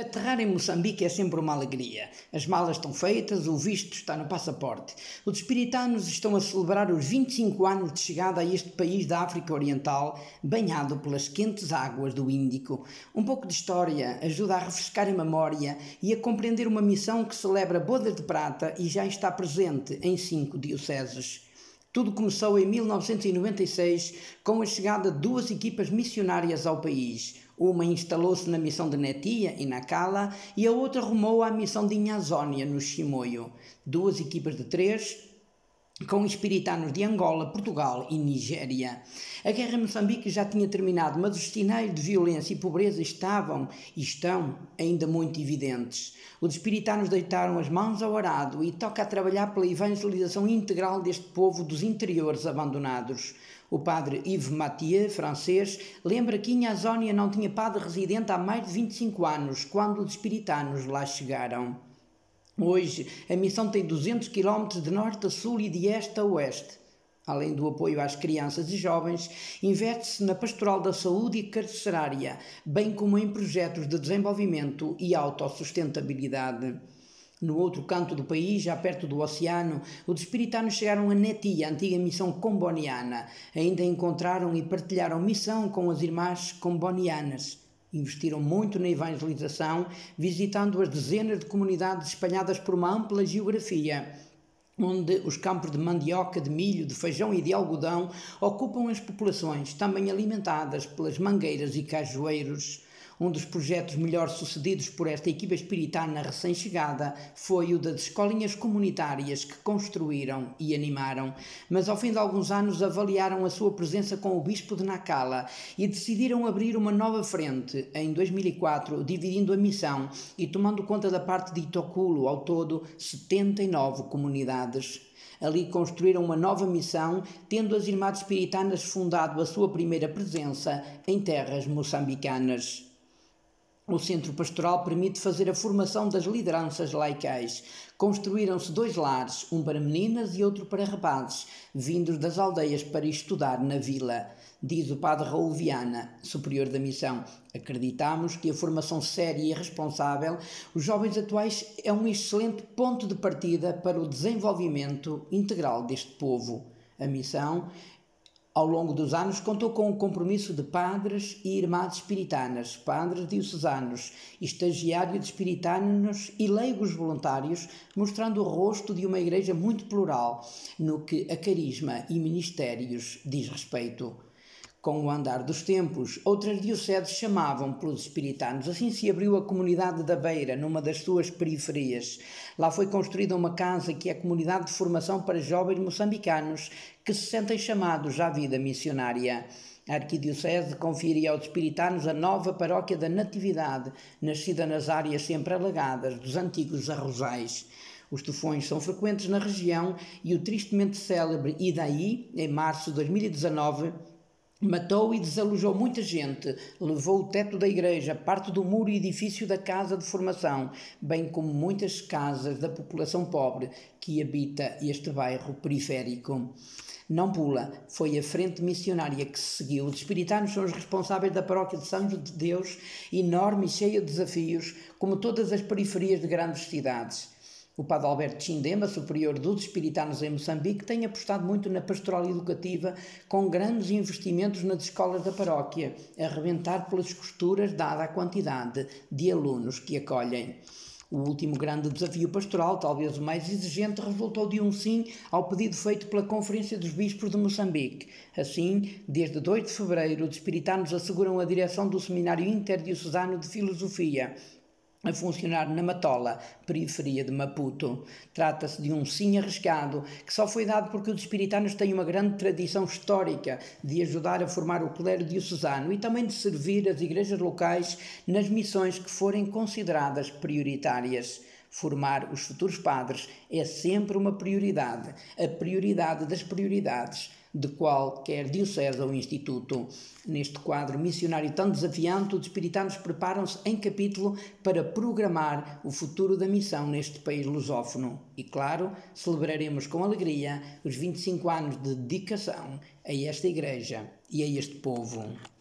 Aterrar em Moçambique é sempre uma alegria. As malas estão feitas, o visto está no passaporte. Os espiritanos estão a celebrar os 25 anos de chegada a este país da África Oriental, banhado pelas quentes águas do Índico. Um pouco de história ajuda a refrescar a memória e a compreender uma missão que celebra bodas de prata e já está presente em cinco dioceses. Tudo começou em 1996 com a chegada de duas equipas missionárias ao país. Uma instalou-se na missão de Netia, em Nacala, e a outra rumou à missão de Inhazónia, no Chimoio. Duas equipas de três, com espiritanos de Angola, Portugal e Nigéria. A guerra em Moçambique já tinha terminado, mas os sinais de violência e pobreza estavam e estão ainda muito evidentes. Os espiritanos deitaram as mãos ao arado e toca a trabalhar pela evangelização integral deste povo dos interiores abandonados. O padre Yves Mathieu, francês, lembra que Inhazónia não tinha padre residente há mais de 25 anos, quando os espiritanos lá chegaram. Hoje, a missão tem 200 km de norte a sul e de este a oeste. Além do apoio às crianças e jovens, investe-se na pastoral da saúde e carcerária, bem como em projetos de desenvolvimento e autossustentabilidade. No outro canto do país, já perto do oceano, os espiritanos chegaram a Neti, a antiga missão comboniana. Ainda encontraram e partilharam missão com as irmãs combonianas. Investiram muito na evangelização, visitando as dezenas de comunidades espalhadas por uma ampla geografia onde os campos de mandioca, de milho, de feijão e de algodão ocupam as populações, também alimentadas pelas mangueiras e cajueiros. Um dos projetos melhor sucedidos por esta equipa espiritana recém-chegada foi o das escolinhas comunitárias que construíram e animaram, mas ao fim de alguns anos avaliaram a sua presença com o Bispo de Nacala e decidiram abrir uma nova frente em 2004, dividindo a missão e tomando conta da parte de Itoculo, ao todo 79 comunidades. Ali construíram uma nova missão, tendo as Irmãs Espiritanas fundado a sua primeira presença em terras moçambicanas. O centro pastoral permite fazer a formação das lideranças laicais. Construíram-se dois lares, um para meninas e outro para rapazes, vindos das aldeias para estudar na vila. Diz o padre Raul Viana, superior da missão. Acreditamos que a formação séria e responsável, os jovens atuais, é um excelente ponto de partida para o desenvolvimento integral deste povo. A missão ao longo dos anos, contou com o compromisso de padres e irmãs espiritanas, padres diocesanos, estagiários espiritanos e leigos voluntários, mostrando o rosto de uma igreja muito plural no que a carisma e ministérios diz respeito. Com o andar dos tempos, outras dioceses chamavam pelos espiritanos. Assim se abriu a comunidade da Beira, numa das suas periferias. Lá foi construída uma casa que é a comunidade de formação para jovens moçambicanos que se sentem chamados à vida missionária. A Arquidiocese confiria aos espiritanos a nova paróquia da Natividade, nascida nas áreas sempre alagadas dos antigos arrozais. Os tufões são frequentes na região e o tristemente célebre Idaí, em março de 2019, Matou e desalojou muita gente, levou o teto da igreja, parte do muro e edifício da casa de formação, bem como muitas casas da população pobre que habita este bairro periférico. Não pula, foi a frente missionária que se seguiu. Os espiritanos são os responsáveis da paróquia de São de Deus, enorme e cheia de desafios, como todas as periferias de grandes cidades. O padre Alberto Chindema, superior dos espiritanos em Moçambique, tem apostado muito na pastoral educativa, com grandes investimentos nas escolas da paróquia, a rebentar pelas costuras, dada a quantidade de alunos que acolhem. O último grande desafio pastoral, talvez o mais exigente, resultou de um sim ao pedido feito pela Conferência dos Bispos de Moçambique. Assim, desde 2 de fevereiro, os espiritanos asseguram a direção do Seminário Interdiocesano de Filosofia, a funcionar na Matola, periferia de Maputo. Trata-se de um sim arriscado que só foi dado porque os espiritanos têm uma grande tradição histórica de ajudar a formar o clero diocesano e também de servir as igrejas locais nas missões que forem consideradas prioritárias. Formar os futuros padres é sempre uma prioridade, a prioridade das prioridades de qualquer diocese ou instituto. Neste quadro missionário tão desafiante, os espiritanos preparam-se em capítulo para programar o futuro da missão neste país lusófono. E claro, celebraremos com alegria os 25 anos de dedicação a esta igreja e a este povo.